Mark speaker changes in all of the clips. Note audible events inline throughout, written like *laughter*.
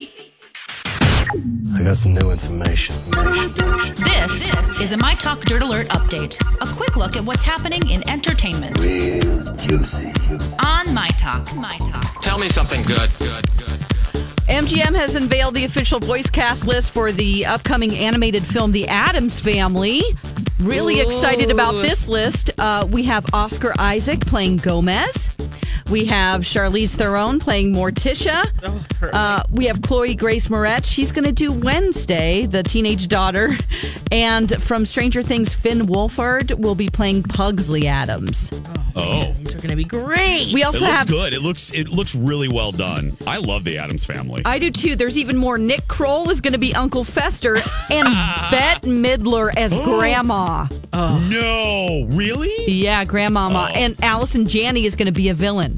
Speaker 1: I got some new information. information, information.
Speaker 2: This, is a My Talk Dirt Alert update. A quick look at what's happening in entertainment
Speaker 1: Real juicy.
Speaker 2: on My Talk. My Talk.
Speaker 3: Tell me something good. Good. Good.
Speaker 4: MGM has unveiled the official voice cast list for the upcoming animated film The Addams Family. Really excited about this list. Uh, we have Oscar Isaac playing Gomez. We have Charlize Theron playing Morticia. Uh, we have Chloe Grace Moretz. She's going to do Wednesday, the teenage daughter. And from Stranger Things, Finn Wolfhard will be playing Pugsley Addams.
Speaker 5: Oh,
Speaker 6: These are going to be great.
Speaker 4: We
Speaker 5: it
Speaker 4: also
Speaker 5: looks
Speaker 4: have
Speaker 5: good. It looks it looks really well done. I love the Addams family.
Speaker 4: I do too. There's even more. Nick Kroll is going to be Uncle Fester, and *laughs* Bette Midler as Grandma.
Speaker 5: no, really?
Speaker 4: Yeah, Grandmama.
Speaker 5: Oh.
Speaker 4: And Allison Janney is going to be a villain.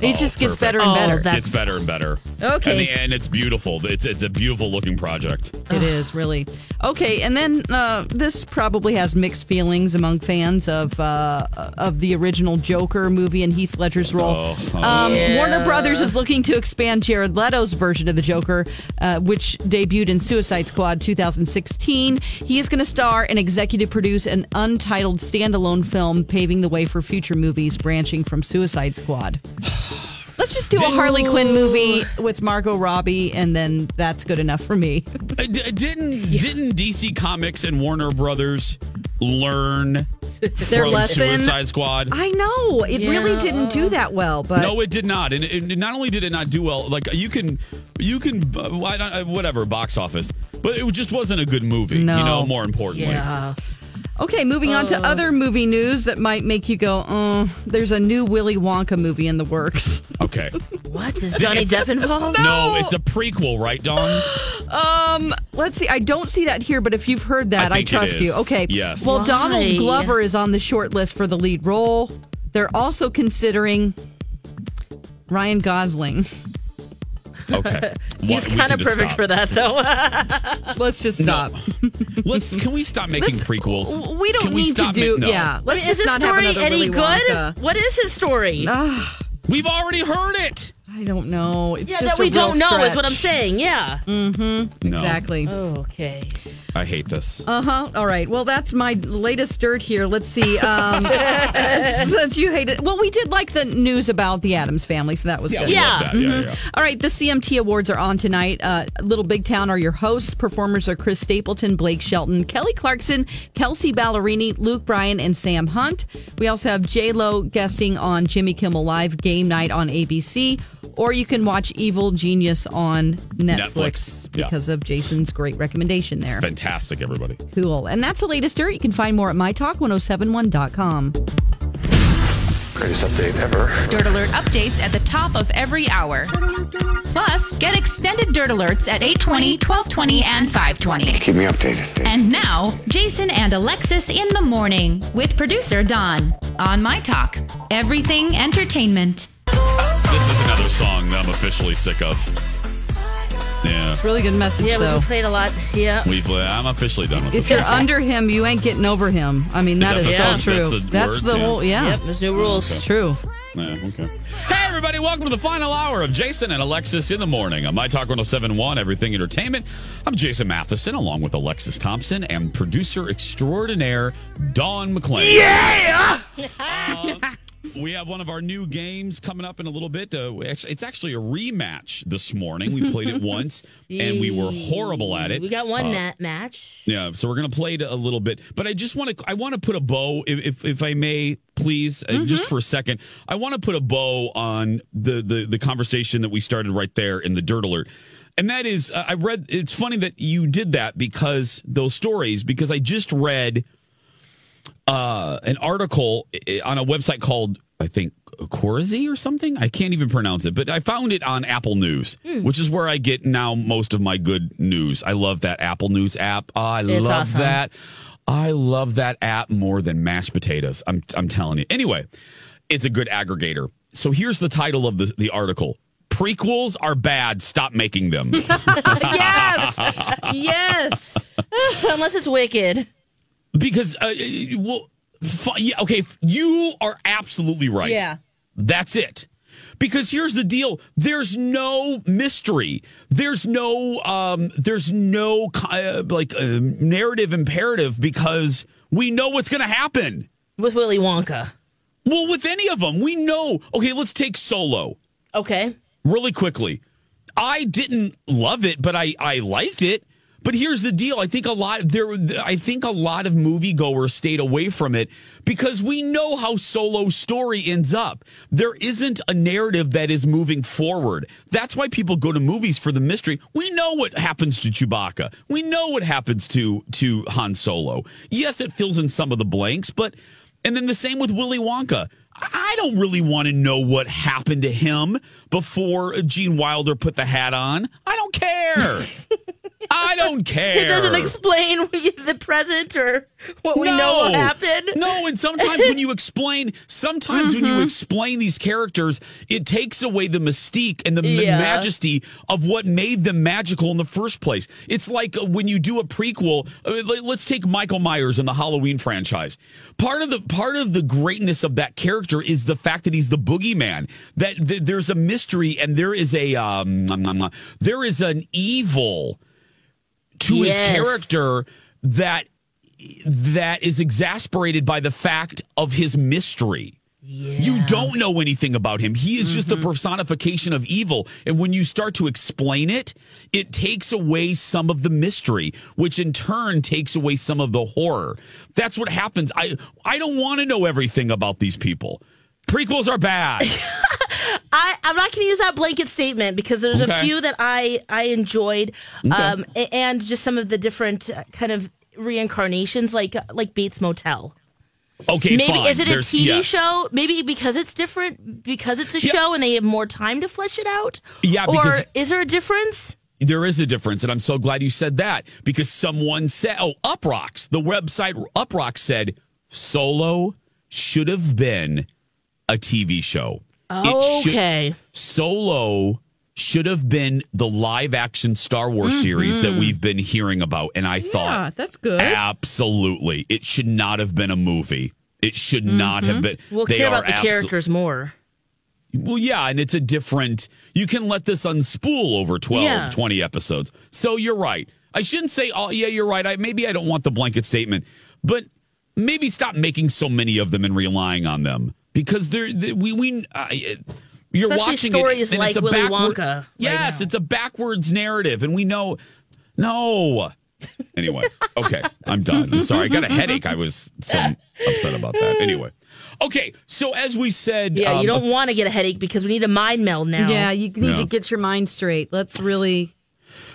Speaker 4: it just gets better and
Speaker 6: Oh,
Speaker 4: better.
Speaker 6: that-
Speaker 5: Gets better and better.
Speaker 4: Okay.
Speaker 5: and, the, and it's beautiful. It's it's a beautiful looking project.
Speaker 4: It is really okay. And then uh, this probably has mixed feelings among fans of uh, of the original Joker movie and Heath Ledger's role.
Speaker 5: Oh,
Speaker 4: Um, Warner Brothers is looking to expand Jared Leto's version of the Joker, uh, which debuted in Suicide Squad 2016. He is going to star and executive produce an untitled standalone film, paving the way for future movies branching from Suicide Squad. *sighs* Let's just do a Harley Quinn movie *sighs* with Margot Robbie, and then that's good enough for me.
Speaker 5: Uh, d- didn't didn't DC Comics and Warner Brothers learn
Speaker 4: Their
Speaker 5: from
Speaker 4: lesson.
Speaker 5: Suicide Squad?
Speaker 4: I know it really didn't do that well, but
Speaker 5: no, it did not, and, and not only did it not do well. Like you can, you can, uh, why not, uh, whatever box office, but it just wasn't a good movie.
Speaker 4: No.
Speaker 5: You know, more importantly,
Speaker 6: Yeah.
Speaker 4: Okay. Moving on to other movie news that might make you go, "Oh, there's a new Willy Wonka movie in the works." *laughs*
Speaker 5: Okay.
Speaker 6: What is Johnny Depp involved?
Speaker 5: No, it's a prequel, right, Dawn? *gasps*
Speaker 4: Um, let's see. I don't see that here, but if you've heard that,
Speaker 5: I
Speaker 4: I,
Speaker 5: think it
Speaker 4: trust you. Okay.
Speaker 5: Yes.
Speaker 4: Well,
Speaker 6: Why?
Speaker 4: Donald Glover is on the short list for the lead role. They're also considering Ryan Gosling.
Speaker 5: Okay. *laughs*
Speaker 6: He's kind of perfect
Speaker 5: stop.
Speaker 6: for that, though. *laughs*
Speaker 4: Let's just stop. *laughs*
Speaker 5: Let's. Can we stop making
Speaker 4: Let's-
Speaker 5: prequels?
Speaker 4: We don't
Speaker 5: Can we
Speaker 4: need to
Speaker 5: stop
Speaker 4: do.
Speaker 5: ma- no.
Speaker 4: Yeah. Let's
Speaker 6: is
Speaker 4: just
Speaker 6: his
Speaker 4: not have
Speaker 6: story
Speaker 4: another
Speaker 6: any
Speaker 4: Willy
Speaker 6: good?
Speaker 4: Wonka.
Speaker 6: What is his story?
Speaker 5: We've already heard it.
Speaker 4: I don't know. It's
Speaker 6: yeah,
Speaker 4: just
Speaker 6: that we
Speaker 4: a real
Speaker 6: don't know is what I'm saying. Yeah.
Speaker 5: No.
Speaker 4: Exactly.
Speaker 6: Oh, okay.
Speaker 5: I hate this.
Speaker 4: Uh huh. All right. Well, that's my latest dirt here. Let's see. Um, *laughs* since you hate it, well, we did like the news about the Addams family, so that was
Speaker 5: yeah,
Speaker 4: good.
Speaker 5: we
Speaker 6: Yeah.
Speaker 5: love that. Yeah, yeah.
Speaker 4: All right, the CMT Awards are on tonight. Uh, Little Big Town are your hosts. Performers are Chris Stapleton, Blake Shelton, Kelly Clarkson, Kelsey Ballerini, Luke Bryan, and Sam Hunt. We also have J Lo guesting on Jimmy Kimmel Live Game Night on ABC, or you can watch Evil Genius on Netflix,
Speaker 5: Netflix, yeah.
Speaker 4: because of Jason's great recommendation there.
Speaker 5: Fantastic, everybody.
Speaker 4: Cool. And that's the latest dirt. You can find more at mytalk1071.com.
Speaker 1: Greatest update ever.
Speaker 2: Dirt Alert updates at the top of every hour. Plus, get extended Dirt Alerts at 820, 1220, and 520.
Speaker 1: Keep me updated.
Speaker 2: And now, Jason and Alexis in the morning with producer Dawn on My Talk. Everything entertainment.
Speaker 5: This another song that I'm officially sick of. Yeah.
Speaker 4: It's a really good message,
Speaker 6: Yeah,
Speaker 4: though.
Speaker 6: we played a lot. Yeah.
Speaker 5: We've, uh, I'm officially done with
Speaker 4: it.
Speaker 5: If
Speaker 4: you're under him, you ain't getting over him. I mean, that
Speaker 5: that
Speaker 4: is
Speaker 5: the
Speaker 4: so true.
Speaker 5: That's
Speaker 4: That's
Speaker 5: the
Speaker 4: the,
Speaker 5: yeah.
Speaker 4: whole, yeah.
Speaker 6: Yep, there's new rules.
Speaker 4: It's true.
Speaker 5: Yeah, okay. Hey, everybody, welcome to the final hour of Jason and Alexis in the morning on My Talk 1071, Everything Entertainment. I'm Jason Matheson, along with Alexis Thompson and producer extraordinaire Dawn McClain. Yeah! *laughs* We have one of our new games coming up in a little bit. Uh, it's actually a rematch this morning. We played it *laughs* once and we were horrible at it.
Speaker 6: We got one
Speaker 5: Uh,
Speaker 6: mat match.
Speaker 5: Yeah, so we're gonna play it a little bit, but I just want to I want to put a bow, if if, if I may, please, uh, just for a second. I want to put a bow on the, the the conversation that we started right there in the dirt alert, and that is uh, I read. It's funny that you did that because those stories because I just read uh, an article on a website called I think Quorzy or something. I can't even pronounce it, but I found it on Apple News, which is where I get now most of my good news. I love that Apple News app. Oh, I
Speaker 6: It's
Speaker 5: love
Speaker 6: awesome.
Speaker 5: that. I love that app more than mashed potatoes. I'm I'm telling you. Anyway, it's a good aggregator. So here's the title of the, the article. Prequels are bad. Stop making them. *laughs*
Speaker 4: yes, yes. *laughs* *laughs*
Speaker 6: Unless it's wicked.
Speaker 5: Because uh, well, fi- yeah, okay, you are absolutely right.
Speaker 4: Yeah.
Speaker 5: that's it. Because here's the deal: there's no mystery. There's no um, there's no uh, like uh, narrative imperative because we know what's going to happen.
Speaker 6: With Willy Wonka.
Speaker 5: Well, with any of them, we know. Okay, let's take Solo
Speaker 6: Okay.
Speaker 5: really quickly. I didn't love it, but I I liked it. But here's the deal: I think a lot there. I think a lot of moviegoers stayed away from it because we know how Solo's story ends up. There isn't a narrative that is moving forward. That's why people go to movies for the mystery. We know what happens to Chewbacca. We know what happens to to Han Solo. Yes, it fills in some of the blanks, but and then the same with Willy Wonka. I don't really want to know what happened to him before Gene Wilder put the hat on. I don't care. *laughs* I don't care.
Speaker 6: It doesn't explain *laughs* the present or what we know will happen.
Speaker 5: No, and sometimes when you explain, sometimes when
Speaker 6: Mm-hmm.
Speaker 5: you explain these characters, it takes away the mystique and the
Speaker 6: Yeah.
Speaker 5: majesty of what made them magical in the first place. It's like uh, when you do a prequel. uh, let- Let's take Michael Myers in the Halloween franchise. Part of the part of the greatness of that character is the fact that he's the boogeyman. That th- there's a mystery and there is a um, there is an evil to his character that that is exasperated by the fact of his mystery. You don't know anything about him. He is just the mm-hmm. personification of evil. And when you start to explain it, it takes away some of the mystery, which in turn takes away some of the horror. That's what happens. I I don't want to know everything about these people. Prequels are bad. *laughs*
Speaker 6: I, I'm not going to use that blanket statement because there's
Speaker 5: Okay.
Speaker 6: a few that I I enjoyed, um, a- and just some of the different uh, kind of reincarnations, like like Bates Motel.
Speaker 5: Okay,
Speaker 6: Maybe
Speaker 5: fine.
Speaker 6: is it a TV
Speaker 5: yes.
Speaker 6: show? Maybe because it's different, because it's a
Speaker 5: Yeah.
Speaker 6: show and they have more time to flesh it out.
Speaker 5: Yeah, because-
Speaker 6: or is there a difference?
Speaker 5: There is a difference, and I'm so glad you said that because someone said, "Oh, Uproxx." The website Uproxx said Solo should have been a TV show. Should-
Speaker 6: Okay.
Speaker 5: Solo should have been the live action Star Wars mm-hmm. series that we've been hearing about, and I
Speaker 4: Yeah,
Speaker 5: thought
Speaker 4: that's good.
Speaker 5: absolutely it should not have been a movie. It should not have mm-hmm. been.
Speaker 6: We'll
Speaker 5: they
Speaker 6: care
Speaker 5: are
Speaker 6: about the
Speaker 5: abso-
Speaker 6: characters more.
Speaker 5: well, yeah, and it's a different. You can let this unspool over 12,
Speaker 6: Yeah.
Speaker 5: 20 episodes. So you're right. I shouldn't say, oh, yeah, you're right. I Maybe I don't want the blanket statement, but maybe stop making so many of them and relying on them because they're, they, we, we, uh, you're
Speaker 6: Especially
Speaker 5: watching
Speaker 6: stories
Speaker 5: it, and
Speaker 6: like
Speaker 5: it's a
Speaker 6: Willy
Speaker 5: backward-
Speaker 6: Wonka right
Speaker 5: Yes,
Speaker 6: now.
Speaker 5: it's a backwards narrative, and we know, no. Anyway, okay, I'm done. I'm sorry. I got a headache. I was so upset about that. Anyway, okay. So as we said,
Speaker 6: Yeah,
Speaker 5: um,
Speaker 6: you don't want to get a headache because we need a mind meld now.
Speaker 4: Yeah, you need
Speaker 5: Yeah.
Speaker 4: to get your mind straight. Let's really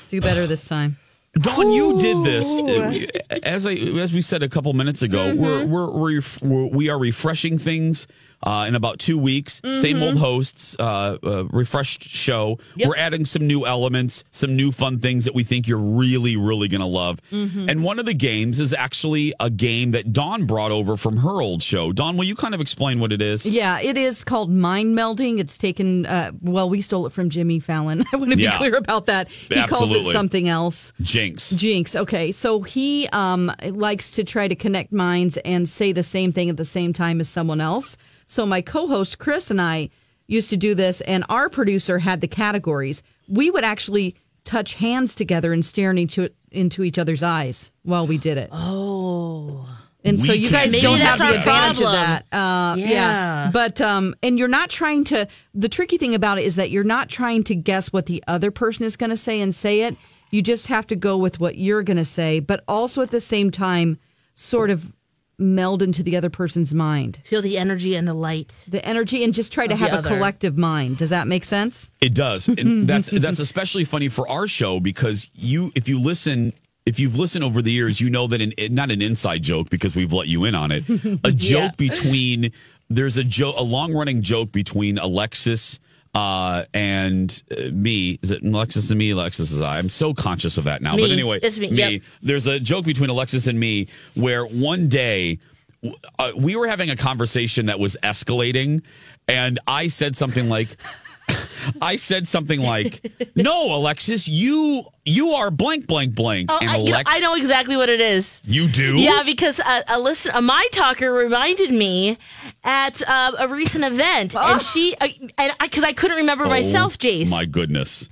Speaker 4: do better this time.
Speaker 5: Dawn, you did this Uh, as I as we said a couple minutes ago.
Speaker 6: Mm-hmm.
Speaker 5: We're, we're we're we're we are refreshing things uh, in about two weeks. Same
Speaker 6: Mm-hmm.
Speaker 5: old hosts, uh, uh, refreshed show. We're adding some new elements, some new fun things that we think you're really really gonna love.
Speaker 6: Mm-hmm.
Speaker 5: And one of the games is actually a game that Dawn brought over from her old show. Dawn, will you kind of explain what it is?
Speaker 4: Yeah, it is called mind melding. It's taken. Uh, well, we stole it from Jimmy Fallon. *laughs* I want to be
Speaker 5: Yeah.
Speaker 4: clear about that. He calls it something else.
Speaker 5: Jinx.
Speaker 4: Jinx. Okay, so he um, likes to try to connect minds and say the same thing at the same time as someone else. So my co-host Chris and I used to do this, and our producer had the categories. We would actually touch hands together and stare into into each other's eyes while we did it.
Speaker 6: Oh.
Speaker 4: And so you guys
Speaker 6: Maybe
Speaker 4: don't have the
Speaker 6: our
Speaker 4: advantage of that. Uh, yeah.
Speaker 6: Yeah.
Speaker 4: But, um, and you're not trying to, the tricky thing about it is that you're not trying to guess what the other person is going to say and say it. You just have to go with what you're going to say, but also at the same time, sort of meld into the other person's mind.
Speaker 6: Feel the energy and the light.
Speaker 4: The energy and just try to have a
Speaker 6: other.
Speaker 4: collective mind. Does that make sense?
Speaker 5: It does. And *laughs* that's that's especially funny for our show because you if you listen if you've listened over the years, you know that an not an inside joke because we've let you in on it. *laughs* A joke between there's a joke a long running joke between Alexis uh, and uh, me. Is it Alexis and me? Alexis is I. I'm so conscious of that now. But anyway,
Speaker 6: It's me. Yep.
Speaker 5: There's a joke between Alexis and me where one day uh, we were having a conversation that was escalating, and I said something like. *laughs* I said something like, "No, Alexis, you you are blank blank blank."
Speaker 6: Oh,
Speaker 5: and
Speaker 6: I, you know, I know exactly what it is.
Speaker 5: you do.
Speaker 6: Yeah, because a, a listen, a my talker reminded me at uh, a recent event, and she, uh, and because I, couldn't remember myself, Jace.
Speaker 5: Oh, My goodness.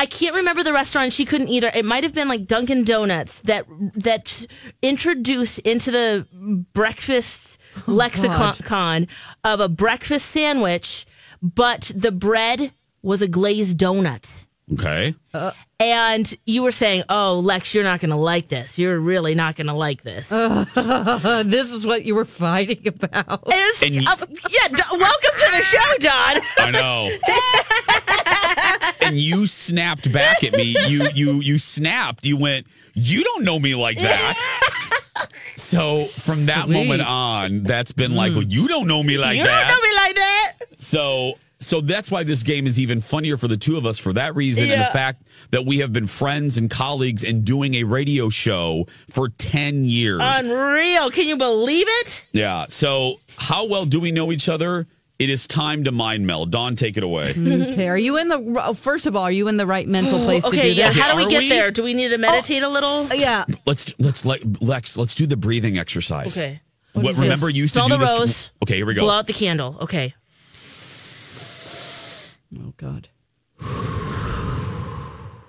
Speaker 6: I can't remember the restaurant. She couldn't either. It might have been like Dunkin' Donuts that that introduced into the breakfast lexicon of a breakfast sandwich, but the bread was a glazed donut.
Speaker 5: Okay.
Speaker 6: And you were saying, "Oh, Lex, you're not going to like this. You're really not going to like this."
Speaker 4: Uh, *laughs* this is what you were fighting about.
Speaker 6: And it's-
Speaker 5: And you-
Speaker 6: uh, yeah, d- welcome to the show, Dawn.
Speaker 5: I know. and you snapped back at me. You you you snapped. You went. You don't know me like that. *laughs* So from that
Speaker 4: Sweet.
Speaker 5: moment on, that's been like, well, you don't know me like
Speaker 6: you
Speaker 5: that.
Speaker 6: don't know me like that.
Speaker 5: So so that's why this game is even funnier for the two of us for that reason and the fact that we have been friends and colleagues and doing a radio show for 10 years.
Speaker 6: Unreal. Can you believe it?
Speaker 5: yeah. So how well do we know each other? It is time to mind meld. Dawn, take it away. *laughs*
Speaker 4: Okay, are you in the oh, first of all? Are you in the right mental *gasps* place to
Speaker 6: Okay,
Speaker 4: do
Speaker 6: yeah.
Speaker 4: this?
Speaker 6: How do we
Speaker 5: Are
Speaker 6: get
Speaker 5: we?
Speaker 6: there? Do we need to meditate a little?
Speaker 4: Oh, yeah,
Speaker 5: let's let's let Lex, let's do the breathing exercise.
Speaker 6: Okay.
Speaker 5: What,
Speaker 4: is
Speaker 5: remember
Speaker 4: this?
Speaker 5: you used
Speaker 6: Smell
Speaker 5: to do
Speaker 6: the
Speaker 5: this.
Speaker 6: rose.
Speaker 5: okay, here we go.
Speaker 6: Blow out the candle. Okay.
Speaker 4: Oh God. *sighs*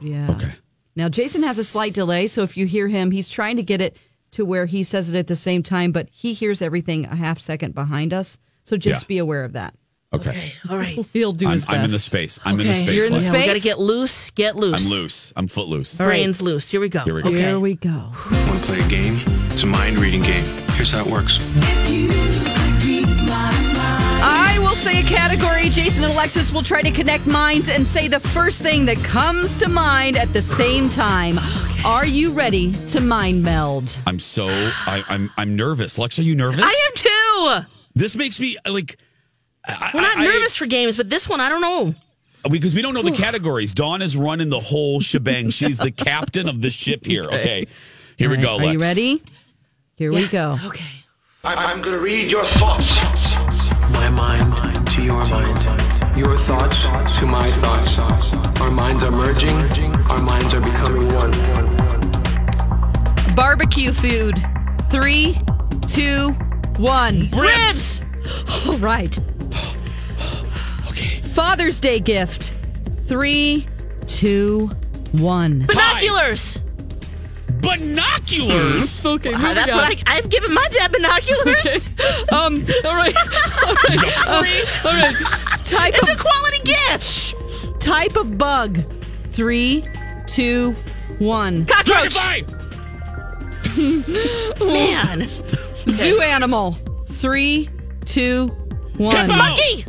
Speaker 4: Yeah.
Speaker 5: Okay.
Speaker 4: Now Jason has a slight delay, so if you hear him, he's trying to get it to where he says it at the same time, but he hears everything a half second behind us. So just
Speaker 5: Yeah.
Speaker 4: be aware of that.
Speaker 5: Okay.
Speaker 6: All right. *laughs*
Speaker 4: He'll do
Speaker 5: I'm,
Speaker 4: his best.
Speaker 5: I'm in the space. I'm in the space.
Speaker 4: You're in the
Speaker 5: Lex.
Speaker 6: Yeah, we got to get loose. Get loose.
Speaker 5: I'm loose. I'm foot loose.
Speaker 6: Brains loose. Here we go.
Speaker 5: Here we go.
Speaker 6: Okay.
Speaker 4: Here we go.
Speaker 7: Want to play a game? It's a mind reading game. Here's how it works.
Speaker 4: I will say a category. Jason and Alexis will try to connect minds and say the first thing that comes to mind at the same time. Are you ready to mind meld?
Speaker 5: I'm so I, I'm I'm nervous. Lex, are you nervous?
Speaker 6: I am too.
Speaker 5: This makes me like.
Speaker 6: We're not
Speaker 5: I-
Speaker 6: nervous for games, but this one, I don't know.
Speaker 5: because we don't know the categories. Dawn is running the whole shebang. *laughs* She's the captain of the ship here. Okay, here we go.
Speaker 4: Are you ready? Here we go.
Speaker 6: Okay.
Speaker 1: I'm gonna read your thoughts.
Speaker 7: My mind to your mind.
Speaker 8: Your thoughts to my thoughts. Our minds are merging, our minds are becoming one.
Speaker 4: Barbecue food. Three, two, one.
Speaker 6: Ribs.
Speaker 4: All right.
Speaker 5: Okay.
Speaker 4: Father's Day gift. Three, two, one.
Speaker 6: Binoculars.
Speaker 5: Binoculars. *laughs*
Speaker 4: Okay,
Speaker 6: Ah, that's what I, I've given my dad binoculars. *laughs*
Speaker 4: Um. All right. All right. Um, all right. Type
Speaker 6: it's a
Speaker 4: of
Speaker 6: quality gift.
Speaker 4: type of bug. Three, two, one.
Speaker 6: Cockroach.
Speaker 5: Dragonfly. *laughs*
Speaker 6: Man.
Speaker 4: Zoo animal. Three, two, one.
Speaker 5: Hippo.
Speaker 6: Monkey.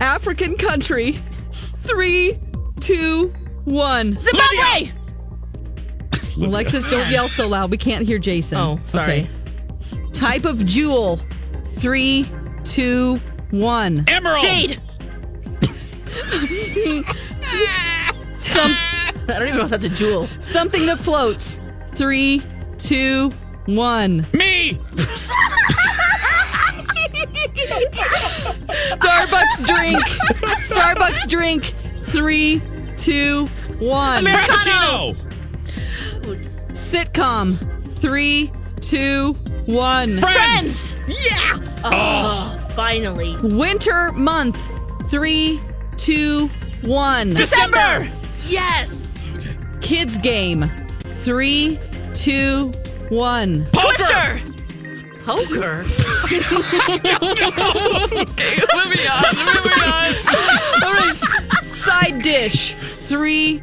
Speaker 4: African country. Three, two, one.
Speaker 6: Zimbabwe.
Speaker 4: Alexis, don't yell so loud. We can't hear Jason.
Speaker 6: Oh, sorry.
Speaker 4: Okay. Type of jewel. Three, two, one.
Speaker 5: Emerald.
Speaker 6: Jade. *laughs*
Speaker 4: Some
Speaker 6: I don't even know if that's a jewel.
Speaker 4: something that floats. Three, two, one.
Speaker 5: Me.
Speaker 4: Starbucks drink. Starbucks drink. Three, two, one.
Speaker 5: Frappuccino.
Speaker 4: Sitcom. Three, two, one.
Speaker 5: Friends.
Speaker 6: Yeah. Oh, finally.
Speaker 4: Winter month. Three, two, one.
Speaker 6: December. Yes.
Speaker 4: Kids game. Three, two, one.
Speaker 5: Poker.
Speaker 6: Poster. Poker. *laughs*
Speaker 4: okay, moving on. Moving on. *laughs* All right. Side dish. Three.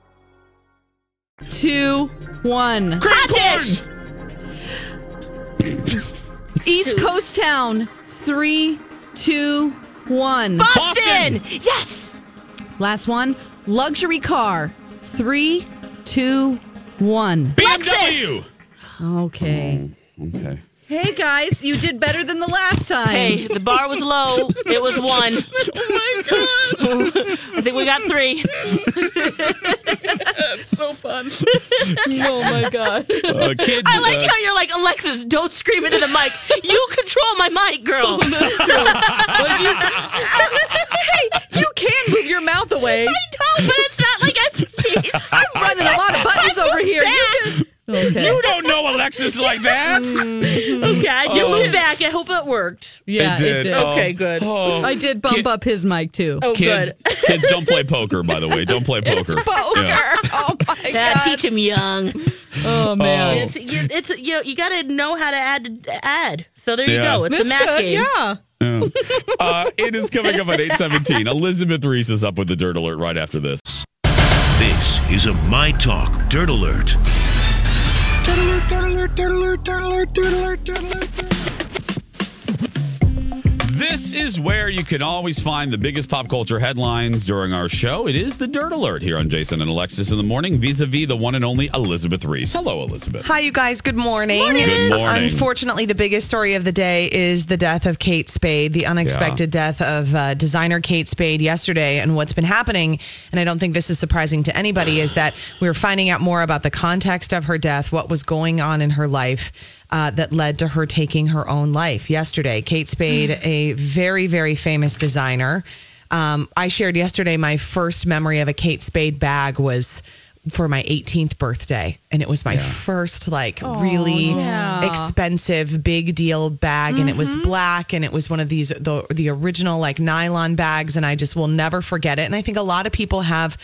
Speaker 4: Two, one.
Speaker 6: Dish. *laughs*
Speaker 4: East Coast Town. Three, two, one.
Speaker 6: Boston. Yes.
Speaker 4: Last one. Luxury car. Three, two, one.
Speaker 5: BMW.
Speaker 4: Okay.
Speaker 5: Oh, okay.
Speaker 4: Hey guys, you did better than the last time.
Speaker 6: Hey, the bar was low. It was *laughs* one.
Speaker 4: oh my god. *laughs*
Speaker 6: I think we got three.
Speaker 4: That's so fun. *laughs* oh my god.
Speaker 5: Uh, kids.
Speaker 6: I like
Speaker 5: uh,
Speaker 6: how you're like Alexis. Don't scream into the mic. You control my mic, girl.
Speaker 4: That's true. Well, you, hey, you can move your mouth away.
Speaker 6: I know, but it's not like I'm.
Speaker 4: I'm running a lot of buttons over here. You can. Okay.
Speaker 5: You don't know Alexis like that.
Speaker 6: Okay, I did
Speaker 5: Oh.
Speaker 6: move back. I hope it worked.
Speaker 4: Yeah,
Speaker 5: It did. Oh.
Speaker 6: Okay, good.
Speaker 5: Oh.
Speaker 4: I did bump
Speaker 5: Kid-
Speaker 4: up his mic too.
Speaker 6: Oh,
Speaker 5: Kids,
Speaker 6: good. *laughs*
Speaker 5: kids don't play poker. By the way, don't play poker.
Speaker 4: Poker.
Speaker 5: Yeah. *laughs*
Speaker 4: Oh my
Speaker 6: Yeah,
Speaker 4: god.
Speaker 6: teach him young.
Speaker 4: Oh man.
Speaker 6: It's you, it's you, you got to know how to add add. So there you
Speaker 5: Yeah.
Speaker 6: go. It's
Speaker 4: That's
Speaker 6: a math
Speaker 4: good.
Speaker 6: game.
Speaker 4: Yeah.
Speaker 5: Yeah. Uh, it is coming up at eight seventeen. Elizabeth Ries is up with the dirt alert right after this.
Speaker 9: This is a My Talk Dirt Alert. Diddler, diddler, diddler, diddler, diddler, diddler.
Speaker 5: This is where you can always find the biggest pop culture headlines during our show. It is the Dirt Alert here on Jason and Alexis in the morning, vis-a-vis the one and only Elizabeth Ries. Hello, Elizabeth.
Speaker 10: Hi, you guys. Good morning.
Speaker 5: Good morning.
Speaker 10: Unfortunately, the biggest story of the day is the death of Kate Spade, the unexpected death of uh, designer Kate Spade yesterday. And what's been happening, and I don't think this is surprising to anybody, is that we're finding out more about the context of her death, what was going on in her life. Uh, that led to her taking her own life yesterday. Kate Spade, *gasps* a very, very famous designer. Um, I shared yesterday my first memory of a Kate Spade bag was for my 18th birthday and it was my first like really
Speaker 4: yeah.
Speaker 10: expensive big deal bag and it was black and it was one of these the the original like nylon bags and I just will never forget it and I think a lot of people have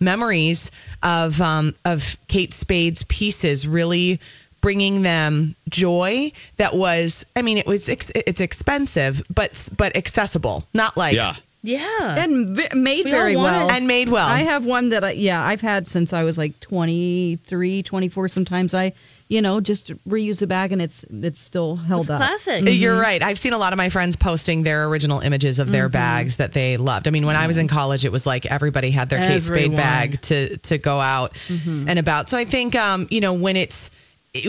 Speaker 10: memories of um of Kate Spade's pieces really bringing them joy that was I mean it was ex- it's expensive but but accessible not like
Speaker 5: Yeah.
Speaker 6: Yeah.
Speaker 4: And v- made
Speaker 6: We
Speaker 4: very
Speaker 6: want
Speaker 4: well.
Speaker 10: and made well
Speaker 4: I have one that I, yeah, I've had since I was like 23, 24. Sometimes I, you know, just reuse the bag and it's it's still held
Speaker 6: It's
Speaker 4: up.
Speaker 6: classic.
Speaker 10: Uh, you're mm-hmm. right. I've seen a lot of my friends posting their original images of their mm-hmm. bags that they loved. I mean, when I was in mm-hmm. college, it was like everybody had their Kate Spade bag to to go out and about. So I think, um, you know, when it's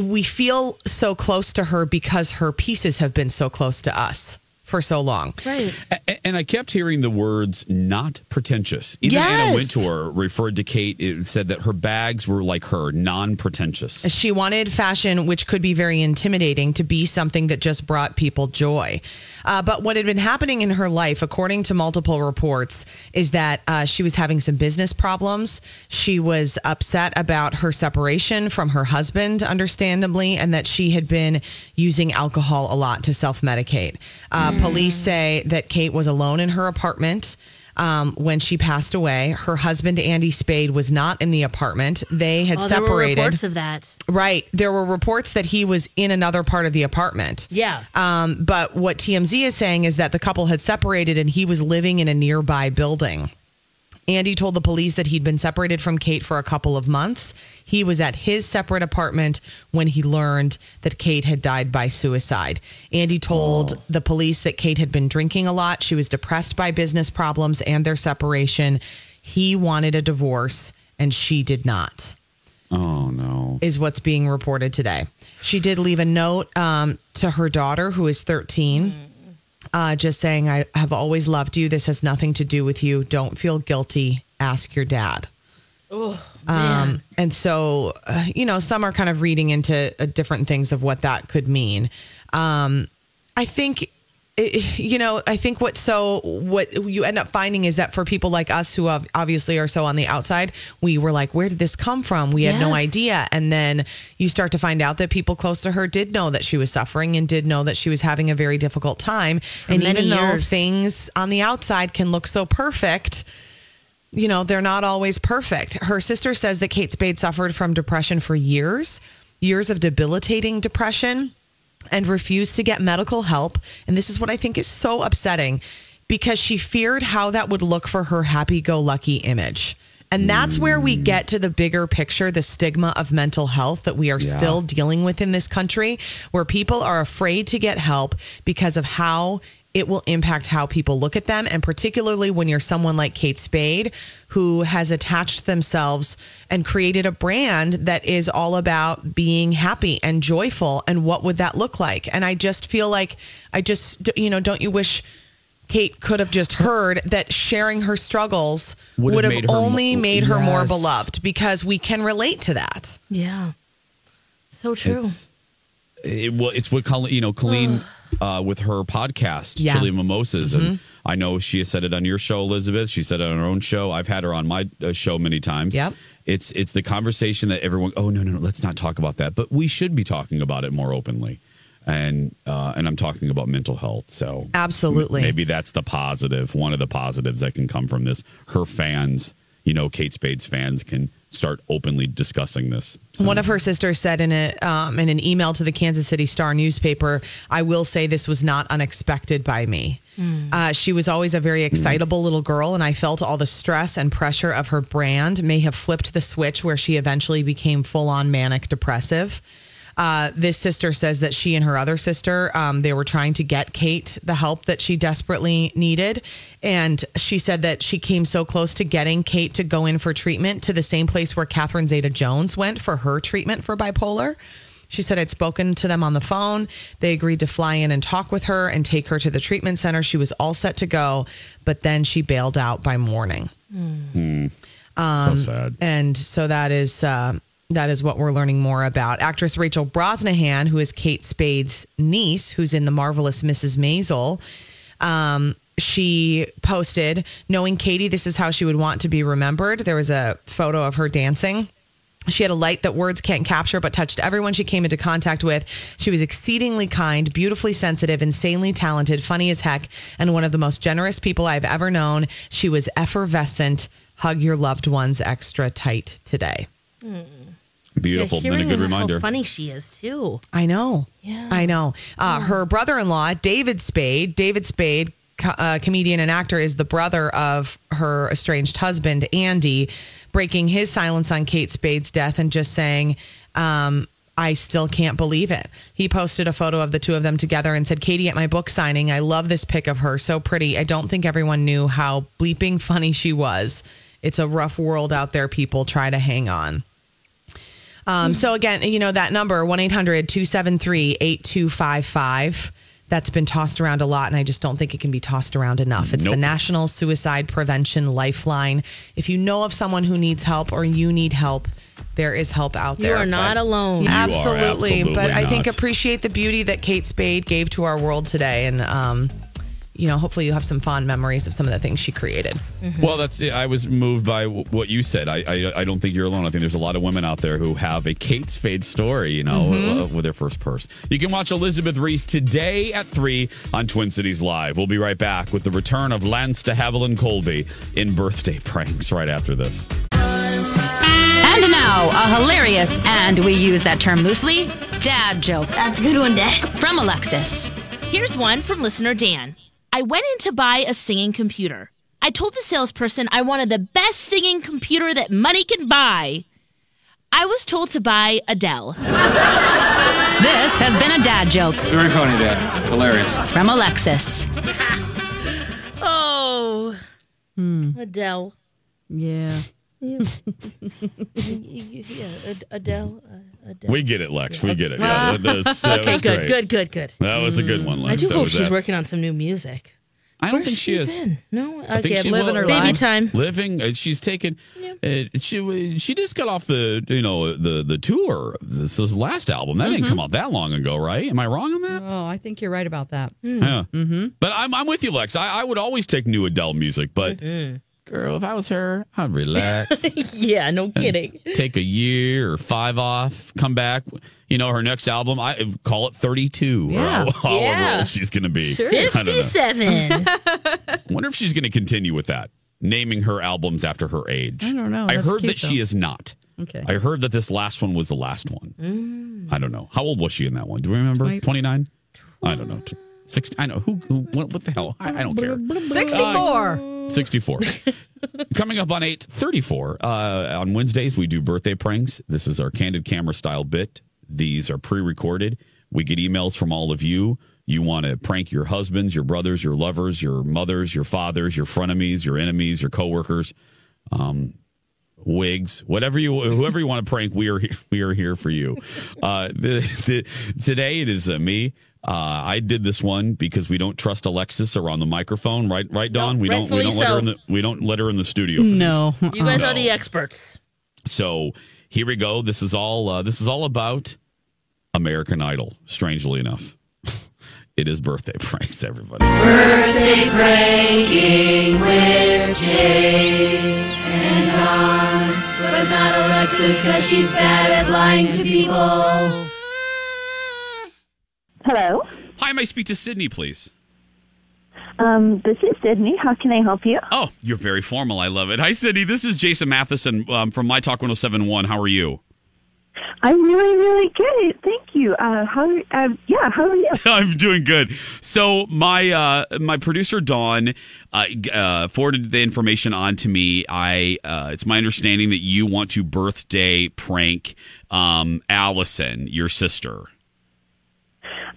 Speaker 10: we feel so close to her because her pieces have been so close to us for so long.
Speaker 6: Right.
Speaker 5: A- And I kept hearing the words "not pretentious." Even Anna Wintour referred to Kate. It said that her bags were like her, non-pretentious.
Speaker 10: She wanted fashion, which could be very intimidating, to be something that just brought people joy. Uh, but what had been happening in her life, according to multiple reports, is that uh, she was having some business problems. She was upset about her separation from her husband, understandably, and that she had been using alcohol a lot to self medicate. Uh, Police say that Kate was alone in her apartment um, when she passed away. Her husband, Andy Spade, was not in the apartment. They had
Speaker 6: Oh, there were
Speaker 10: separated.
Speaker 6: reports of that.
Speaker 10: Right. There were reports that he was in another part of the apartment.
Speaker 6: Yeah.
Speaker 10: Um, but what TMZ is saying is that the couple had separated and he was living in a nearby building. Andy told the police that he'd been separated from Kate for a couple of months. He was at his separate apartment when he learned that Kate had died by suicide. Andy told the police that Kate had been drinking a lot. She was depressed by business problems and their separation. He wanted a divorce and she did not
Speaker 5: Oh no.
Speaker 10: is what's being reported today. She did leave a note um, to her daughter, who is 13, uh, just saying, I have always loved you. This has nothing to do with you. Don't feel guilty. Ask your dad.
Speaker 6: Oh,
Speaker 10: Um, and so, uh, you know, some are kind of reading into uh, different things of what that could mean. Um, I think, it, you know, I think what so what you end up finding is that for people like us who have, obviously are so on the outside, we were like, where did this come from? We had no idea. And then you start to find out that people close to her did know that she was suffering and did know that she was having a very difficult time. and
Speaker 6: many
Speaker 10: even though things on the outside can look so perfect, you know, they're not always perfect. Her sister says that Kate Spade suffered from depression for years, years of debilitating depression, and refused to get medical help. And this is what I think is so upsetting because she feared how that would look for her happy go lucky image. And that's where we get to the bigger picture, the stigma of mental health that we are
Speaker 5: Yeah.
Speaker 10: still dealing with in this country, where people are afraid to get help because of how it will impact how people look at them. And particularly when you're someone like Kate Spade, who has attached themselves and created a brand that is all about being happy and joyful. And what would that look like? And I just feel like, I just, you know, don't you wish Kate could have just heard that sharing her struggles
Speaker 5: Would have
Speaker 10: would have,
Speaker 5: made her
Speaker 10: only
Speaker 5: mo-
Speaker 10: made her more beloved because we can relate to that.
Speaker 6: Yeah. So true.
Speaker 5: It's, it, well, it's what Colleen, you know, Colleen uh, with her podcast,
Speaker 10: Yeah.
Speaker 5: Chili Mimosas. And I know she has said it on your show, Elizabeth. She said it on her own show. I've had her on my uh, show many times.
Speaker 10: Yep.
Speaker 5: It's it's the conversation that everyone. Oh no no no, let's not talk about that. But we should be talking about it more openly. And uh, and I'm talking about mental health. So
Speaker 10: Absolutely.
Speaker 5: maybe that's the positive. One of the positives that can come from this. Her fans, you know, Kate Spade's fans can start openly discussing this.
Speaker 10: One of her sisters said in a um, in an email to the Kansas City Star newspaper, "I will say this was not unexpected by me. Uh, she was always a very excitable little girl, and I felt all the stress and pressure of her brand may have flipped the switch where she eventually became full on manic depressive." Uh, this sister says that she and her other sister, um, they were trying to get Kate the help that she desperately needed. And she said that she came so close to getting Kate to go in for treatment to the same place where Catherine Zeta Jones went for her treatment for bipolar. She said I'd spoken to them on the phone. They agreed to fly in and talk with her and take her to the treatment center. She was all set to go, but then she bailed out by morning.
Speaker 5: Hmm.
Speaker 10: Um,
Speaker 5: so sad.
Speaker 10: And so that is uh, that is what we're learning more about. Actress Rachel Brosnahan, who is Kate Spade's niece, who's in the marvelous Mrs. Maisel. Um, she posted, knowing Katie, this is how she would want to be remembered. There was a photo of her dancing. She had a light that words can't capture, but touched everyone she came into contact with. She was exceedingly kind, beautifully sensitive, insanely talented, funny as heck, and one of the most generous people I've ever known. She was effervescent. Hug your loved ones extra tight today.
Speaker 5: Beautiful.
Speaker 6: Yeah,
Speaker 5: and a good reminder.
Speaker 6: How funny she is too.
Speaker 10: I know.
Speaker 6: Yeah.
Speaker 10: I know. Uh, Her brother in law, David Spade, David Spade, co- uh, comedian and actor, is the brother of her estranged husband, Andy, breaking his silence on Kate Spade's death and just saying, um, I still can't believe it. He posted a photo of the two of them together and said, Katie at my book signing, I love this pic of her. So pretty. I don't think everyone knew how bleeping funny she was. It's a rough world out there, people. Try to hang on. Um, so again, you know, that number, 1-800-273-8255, that's been tossed around a lot, and I just don't think it can be tossed around enough. It's the National Suicide Prevention Lifeline. If you know of someone who needs help or you need help, there is help out there.
Speaker 6: You are not alone.
Speaker 5: Are
Speaker 10: absolutely. But I think appreciate the beauty that Kate Spade gave to our world today. And, um, you know, hopefully you have some fond memories of some of the things she created.
Speaker 5: Well, that's I was moved by w- what you said. I, I I don't think you're alone. I think there's a lot of women out there who have a Kate Spade story, you know,
Speaker 10: Mm-hmm.
Speaker 5: uh, with their first purse. You can watch Elizabeth Ries today at three on Twin Cities Live. We'll be right back with the return of Lance de Havilland Colby in birthday pranks right after this.
Speaker 2: And now, a hilarious, and we use that term loosely, dad joke. That's a good one, Dad. From Alexis.
Speaker 6: Here's one from listener Dan. I went in to buy a singing computer. I told the salesperson I wanted the best singing computer that money can buy. I was told to buy Adele.
Speaker 2: This has been a dad joke
Speaker 11: Very funny, Dad. Hilarious.
Speaker 2: from Alexis.
Speaker 6: Oh, hmm. Adele.
Speaker 4: Yeah.
Speaker 6: Yeah, yeah Ad- Adele. Uh, Adele.
Speaker 5: We get it, Lex. We get it. Yeah, that, that's- that
Speaker 6: okay,
Speaker 5: was
Speaker 6: good,
Speaker 5: great.
Speaker 6: good, good, good.
Speaker 5: That was a good one, Lex.
Speaker 6: I do
Speaker 5: That
Speaker 6: hope
Speaker 5: was
Speaker 6: she's
Speaker 5: abs-
Speaker 6: working on some new music.
Speaker 5: I don't
Speaker 6: Where's
Speaker 5: think she is.
Speaker 6: been? No,
Speaker 5: I think
Speaker 6: okay,
Speaker 5: she
Speaker 6: living
Speaker 5: will-
Speaker 6: her baby time.
Speaker 5: Living. uh, She's taken. Uh, she she just got off the you know the the tour. This, this last album that didn't come out that long ago, right? Am I wrong on that?
Speaker 4: Oh, I think you're right about that.
Speaker 5: Yeah. Mm-hmm. But I'm I'm with you, Lex. I, I would always take new Adele music, but girl, if I was her, I'd relax. *laughs*
Speaker 6: yeah, no kidding.
Speaker 5: take a year or five off, come back. You know, her next album, I call it 32
Speaker 6: Yeah.
Speaker 5: or however
Speaker 6: Yeah.
Speaker 5: old she's going to be. *laughs* Don't.
Speaker 6: Fifty-seven. *laughs*
Speaker 5: wonder if she's going to continue with that, naming her albums after her age.
Speaker 4: I don't know.
Speaker 5: I
Speaker 4: That's
Speaker 5: heard
Speaker 4: cute,
Speaker 5: that she is not.
Speaker 4: Okay.
Speaker 5: I heard that this last one was the last one.
Speaker 6: Mm.
Speaker 5: I don't know. How old was she in that one? Do we remember? 29? I don't know. T- Six, I know. Who, who what, what the hell? I, I don't care.
Speaker 4: 64.
Speaker 5: 64. *laughs* Coming up on 834, uh, on Wednesdays, we do birthday pranks. This is our candid camera style bit. These are pre recorded. We get emails from all of you. You want to prank your husbands, your brothers, your lovers, your mothers, your fathers, your frenemies, your enemies, your coworkers, um, wigs, whatever you, whoever you want to prank. We are here, we are here for you. Uh, the, the, today it is uh, me. Uh, I did this one because we don't trust Alexis around the microphone, right? Right, Dawn. we don't. We don't let her in the. We don't let her in the studio. For
Speaker 4: No.
Speaker 6: You guys
Speaker 5: No.
Speaker 6: are the experts.
Speaker 5: so here we go. This is all. Uh, this is all about American Idol. Strangely enough, *laughs* it is birthday *laughs* pranks. Everybody.
Speaker 12: Birthday pranking with Jay and Dawn, but not Alexis because she's bad at lying to people.
Speaker 13: Hello.
Speaker 5: Hi, may I speak to Sydney, please?
Speaker 13: Um, this is Sydney. How can I help you?
Speaker 5: Oh, you're very formal. I love it. Hi, Sydney. This is Jason Matheson um, from My Talk 1071. How are you?
Speaker 13: I'm really, really good. Thank you. Uh, how? Um, yeah. How are you? *laughs*
Speaker 5: I'm doing good. So my uh, my producer Dawn uh, uh, forwarded the information on to me. I uh, it's my understanding that you want to birthday prank um, Allison, your sister.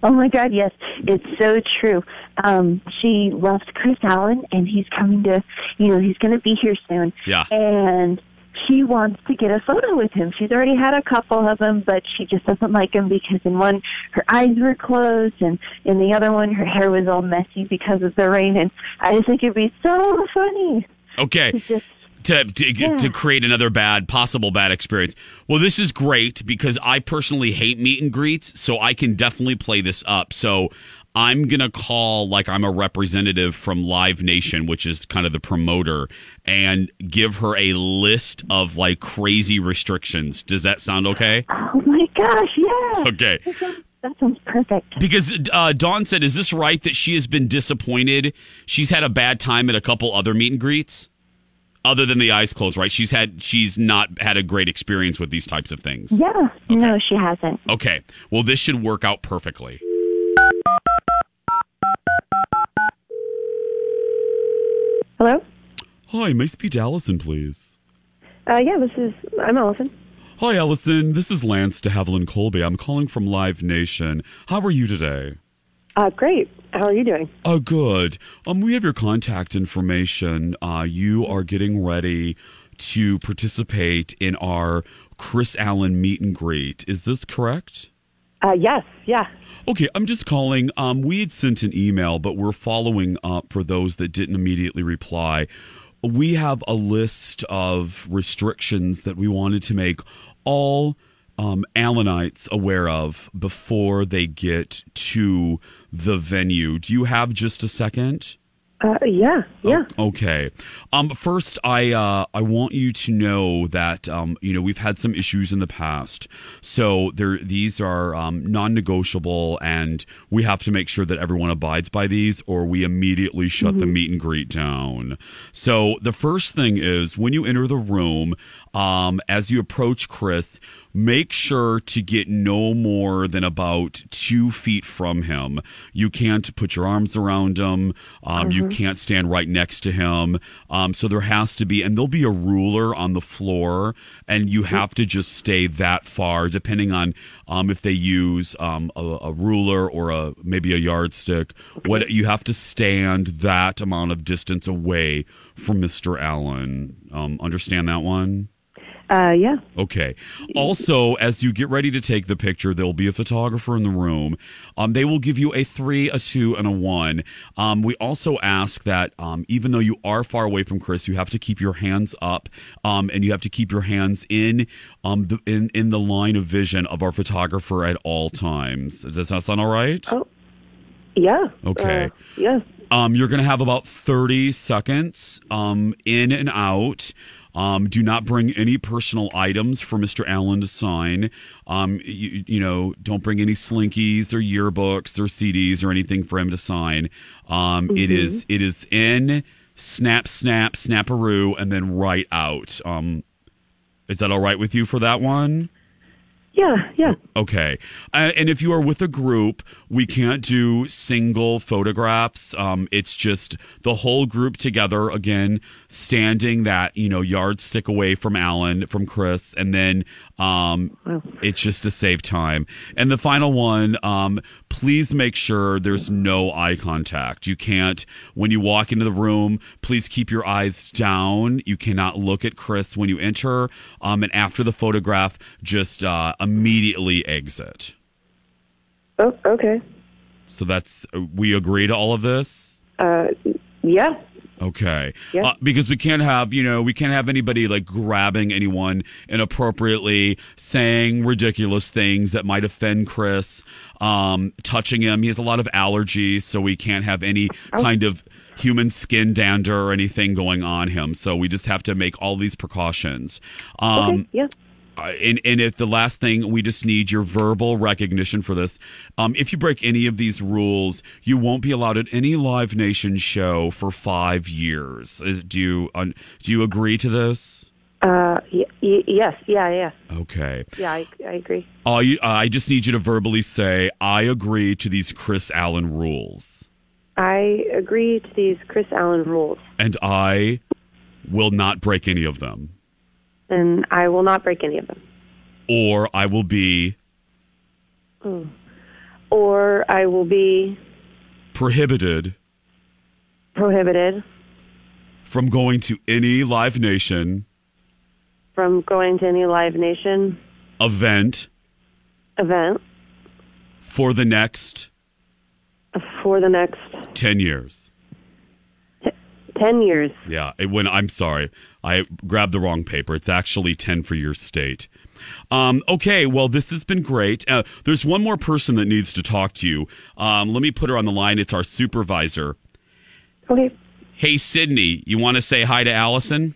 Speaker 13: Oh my God, yes, it's so true. Um, she loves Kris Allen, and he's coming to, you know, he's going to be here soon.
Speaker 5: Yeah.
Speaker 13: And she wants to get a photo with him. She's already had a couple of them, but she just doesn't like him because in one her eyes were closed, and in the other one her hair was all messy because of the rain. And I just think it'd be so funny.
Speaker 5: Okay. To, to, to to create another bad, possible bad experience. Well, this is great because I personally hate meet and greets, so I can definitely play this up. So I'm going to call like I'm a representative from Live Nation, which is kind of the promoter, and give her a list of like crazy restrictions. Does that sound okay?
Speaker 13: Oh my gosh, yeah.
Speaker 5: Okay.
Speaker 13: That sounds perfect.
Speaker 5: Because uh, Dawn said, is this right that she has been disappointed? She's had a bad time at a couple other meet and greets? Other than the eyes closed, right? She's had she's not had a great experience with these types of things.
Speaker 13: Yeah. No, she hasn't.
Speaker 5: Okay. Well, this should work out perfectly.
Speaker 13: Hello.
Speaker 5: Hi, may I speak to Allison, please?
Speaker 13: Uh, yeah, this is. I'm Allison.
Speaker 5: Hi, Allison. This is Lance de Havilland Colby. I'm calling from Live Nation. How are you today?
Speaker 13: Uh, great. How are you doing?
Speaker 5: Oh, good. Um, we have your contact information. Uh, you are getting ready to participate in our Kris Allen meet and greet. Is this correct?
Speaker 13: Uh, yes. Yeah.
Speaker 5: Okay, I'm just calling. Um, we had sent an email, but we're following up for those that didn't immediately reply. We have a list of restrictions that we wanted to make all um, Allenites aware of before they get to the venue. Do you have just a second?
Speaker 13: Uh, yeah. Yeah.
Speaker 5: Okay. Um, first, I uh, I want you to know that um, you know we've had some issues in the past, so there these are um, non-negotiable, and we have to make sure that everyone abides by these, or we immediately shut the meet and greet down. So the first thing is when you enter the room, um, as you approach Kris, make sure to get no more than about two feet from him. You can't put your arms around him. Um, You can't stand right next to him. Um, so there has to be, and there'll be a ruler on the floor, and you have to just stay that far, depending on um, if they use um, a, a ruler or a maybe a yardstick. What you have to stand that amount of distance away from Mr. Allen. Um, understand that one?
Speaker 14: Uh, yeah.
Speaker 5: Okay. Also, as you get ready to take the picture, there will be a photographer in the room. Um, they will give you a three, a two, and a one. Um, we also ask that um, even though you are far away from Kris, you have to keep your hands up, um, and you have to keep your hands in um the in in the line of vision of our photographer at all times. Does that sound all right?
Speaker 14: Oh, yeah.
Speaker 5: Okay.
Speaker 14: Uh, yeah.
Speaker 5: Um, you're going to have about 30 seconds um, in and out. Um, do not bring any personal items for Mr. Allen to sign. Um, you, you know, don't bring any slinkies or yearbooks or CDs or anything for him to sign. Um, it
Speaker 14: Mhm.
Speaker 5: is it is in, snap, snap, snapperoo, and then right out. Um, is that all right with you for that one?
Speaker 14: Yeah, yeah.
Speaker 5: Okay. Uh, and if you are with a group, we can't do single photographs. Um, it's just the whole group together, again, standing that, you know, yardstick away from Allen, from Kris, and then um, it's just to save time. And the final one, um, please make sure there's no eye contact. You can't, when you walk into the room, please keep your eyes down. You cannot look at Kris when you enter. Um, and after the photograph, just uh, immediately exit.
Speaker 14: Oh, okay.
Speaker 5: So that's, we agree to all of this?
Speaker 14: Uh, yeah.
Speaker 5: Okay.
Speaker 14: Yeah.
Speaker 5: Uh, because we can't have, you know, we can't have anybody like grabbing anyone inappropriately, saying ridiculous things that might offend Kris, um, touching him. He has a lot of allergies, so we can't have any
Speaker 14: Oh.
Speaker 5: kind of human skin dander or anything going on him. So we just have to make all these precautions. Um,
Speaker 14: okay. Yeah.
Speaker 5: Uh, and and if the last thing we just need your verbal recognition for this um, if you break any of these rules you won't be allowed at any live nation show for five years Is- do you uh, do you agree to this
Speaker 14: Uh, y- y- yes. Yeah. Yeah.
Speaker 5: okay
Speaker 14: Yeah. I, I agree.
Speaker 5: uh, you, uh, i just need you to verbally say i agree to these kris allen rules
Speaker 14: I agree to these Kris Allen rules,
Speaker 5: and i will not break any of them
Speaker 14: and I will not break any of them.
Speaker 5: or i will be
Speaker 14: Mm. Or I will be
Speaker 5: prohibited
Speaker 14: prohibited
Speaker 5: from going to any live nation
Speaker 14: from going to any Live Nation
Speaker 5: event
Speaker 14: event
Speaker 5: for the next
Speaker 14: for the next
Speaker 5: 10 years.
Speaker 14: 10 years.
Speaker 5: Yeah, when I'm sorry, I grabbed the wrong paper. It's actually 10 for your state. Um, okay, well, this has been great. Uh, there's one more person that needs to talk to you. Um, let me put her on the line. It's our supervisor.
Speaker 14: Okay.
Speaker 5: Hey, Sydney, you want to say hi to Allison?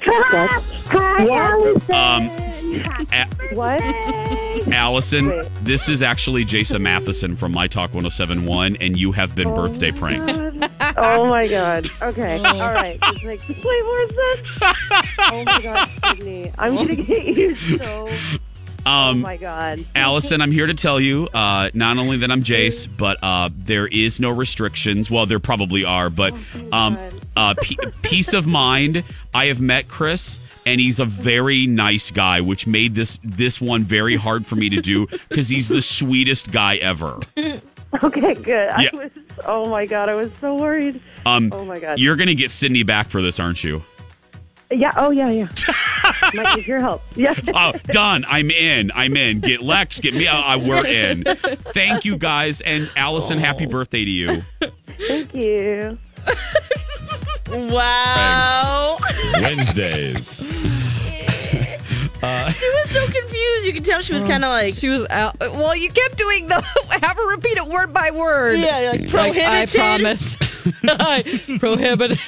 Speaker 14: Hi, Allison.
Speaker 5: Um, A-
Speaker 14: What?
Speaker 5: Allison, this is actually Jason Matheson from My Talk 1071, and you have been birthday pranked.
Speaker 14: oh my god. Okay. *laughs* All right. This makes way more sense. *laughs* Oh my god, Sydney. I'm gonna get you so.
Speaker 5: Um,
Speaker 14: oh my god.
Speaker 5: Allison, I'm here to tell you uh, not only that I'm Jace, but uh, there is no restrictions. Well, there probably are, but um, uh, pe- peace of mind. I have met Kris, and he's a very nice guy, which made this this one very hard for me to do *laughs* because he's the sweetest guy ever.
Speaker 14: Okay, good.
Speaker 5: Yeah.
Speaker 14: I was. Oh my god, I was so worried.
Speaker 5: Um,
Speaker 14: oh my god.
Speaker 5: You're gonna get Sydney back for this, aren't you?
Speaker 14: Yeah. Oh yeah. Yeah. *laughs* Might need your help. Yeah.
Speaker 5: Oh, done. I'm in. I'm in. Get Lex. Get me. Uh, we're in. Thank you guys, and Allison. Happy birthday to you. *laughs*
Speaker 14: Thank you.
Speaker 6: Wow. *laughs*
Speaker 5: Wednesdays. Uh,
Speaker 6: She was so confused. You could tell she was kind of like
Speaker 4: she was out. Well, you kept doing the *laughs* have her repeat it word by word.
Speaker 6: Yeah, like
Speaker 4: Like, I promise. I *laughs* prohibited.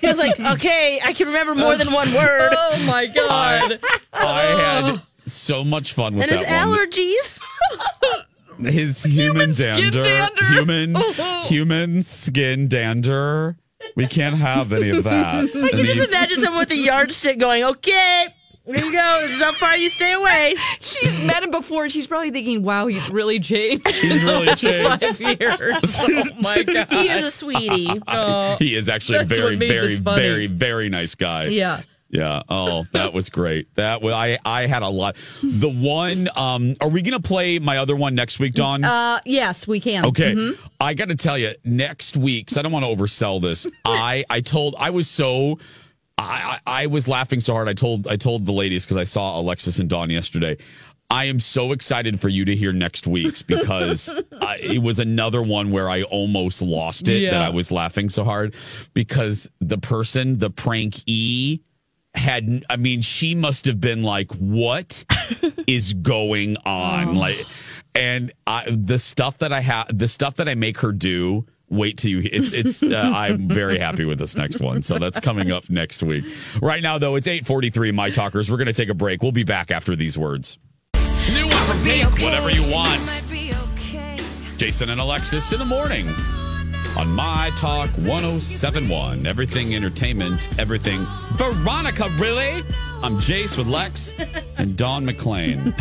Speaker 6: he was like, okay, I can remember more than one word.
Speaker 4: Oh my god.
Speaker 5: I had so much fun with it.
Speaker 6: and his
Speaker 5: that one.
Speaker 6: allergies.
Speaker 5: His human,
Speaker 6: skin
Speaker 5: dander,
Speaker 6: dander.
Speaker 5: human *laughs* human skin dander. We can't have any of that.
Speaker 6: I *laughs* can
Speaker 5: And
Speaker 6: just imagine someone with a yardstick going, okay, There you go. This is how far you stay away. *laughs*
Speaker 4: She's met him before, and she's probably thinking, "Wow, he's really changed."
Speaker 5: He's really changed.
Speaker 4: Five years. Oh my god,
Speaker 6: He is a sweetie.
Speaker 4: Oh,
Speaker 5: he is actually a very, very, very, very nice guy.
Speaker 4: Yeah.
Speaker 5: Yeah. Oh, that was great. That was I. I had a lot. The one. Um. Are we gonna play my other one next week, Dawn?
Speaker 4: Uh, yes, we can.
Speaker 5: Okay,
Speaker 4: Mhm.
Speaker 5: I got to tell you, next week, 'cause I don't want to oversell this. *laughs* I I told I was so I I, I was laughing so hard. I told I told the ladies because I saw Alexis and Dawn yesterday. I am so excited for you to hear next week's because *laughs* I, it was another one where I almost lost it that I was laughing so hard because the person, the prank E, had I mean, she must have been like, "What *laughs* is going on?" Like, and I, the stuff that I have, the stuff that I make her do. Wait till you. It's it's. Uh, I'm very happy with this next one. So that's coming up next week. Right now, though, it's 8:43. My talkers. We're going to take a break. We'll be back after these words. New one from Pink. Whatever you want. Jason and Alexis in the morning on My Talk 1071. Everything entertainment, everything. Veronica, really? I'm Jace with Lex and Dawn McClain.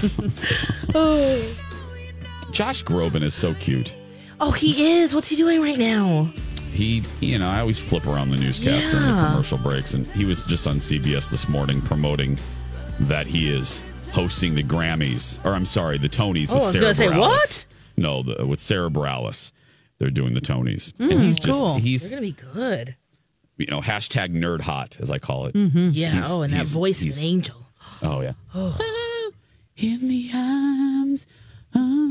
Speaker 5: *laughs* Josh Groban is so cute.
Speaker 6: Oh, he is. What's he doing right now?
Speaker 5: He, you know, I always flip around the newscast during the commercial breaks, and he was just on CBS this morning promoting that he is hosting the Grammys, or I'm sorry, the Tonys
Speaker 6: Oh,
Speaker 5: with
Speaker 6: I was
Speaker 5: Sarah
Speaker 6: gonna say,
Speaker 5: Bareilles.
Speaker 6: what?
Speaker 5: No, the, with Sara Bareilles. They're doing the Tonys,
Speaker 6: Mm,
Speaker 5: and he's just he's
Speaker 6: They're gonna be good.
Speaker 5: you know hashtag nerd hot as I call it. Mm-hmm.
Speaker 6: Yeah.
Speaker 5: He's-
Speaker 6: oh, and that voice of an angel.
Speaker 5: Oh yeah.
Speaker 6: Oh. *gasps*
Speaker 5: In the arms of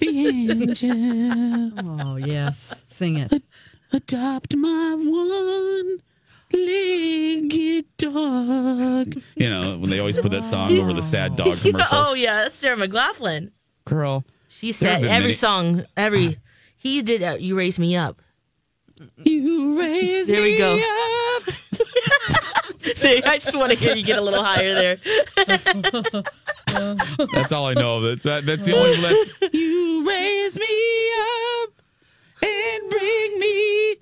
Speaker 5: the angel.
Speaker 4: Oh yes, sing it.
Speaker 5: Adopt my one legged dog. You know, when they always put that song over the sad dog *laughs* commercials.
Speaker 6: oh yeah, that's Sarah McLachlan.
Speaker 5: Girl.
Speaker 6: She said every
Speaker 5: many-
Speaker 6: song, every he did. Uh, you raise me up.
Speaker 5: You raise
Speaker 6: There we
Speaker 5: me
Speaker 6: go.
Speaker 5: up. *laughs*
Speaker 6: See, I just want to hear you get a little higher there. *laughs*
Speaker 5: That's all I know. That's that, that's the only *laughs* that's You raise me up and bring me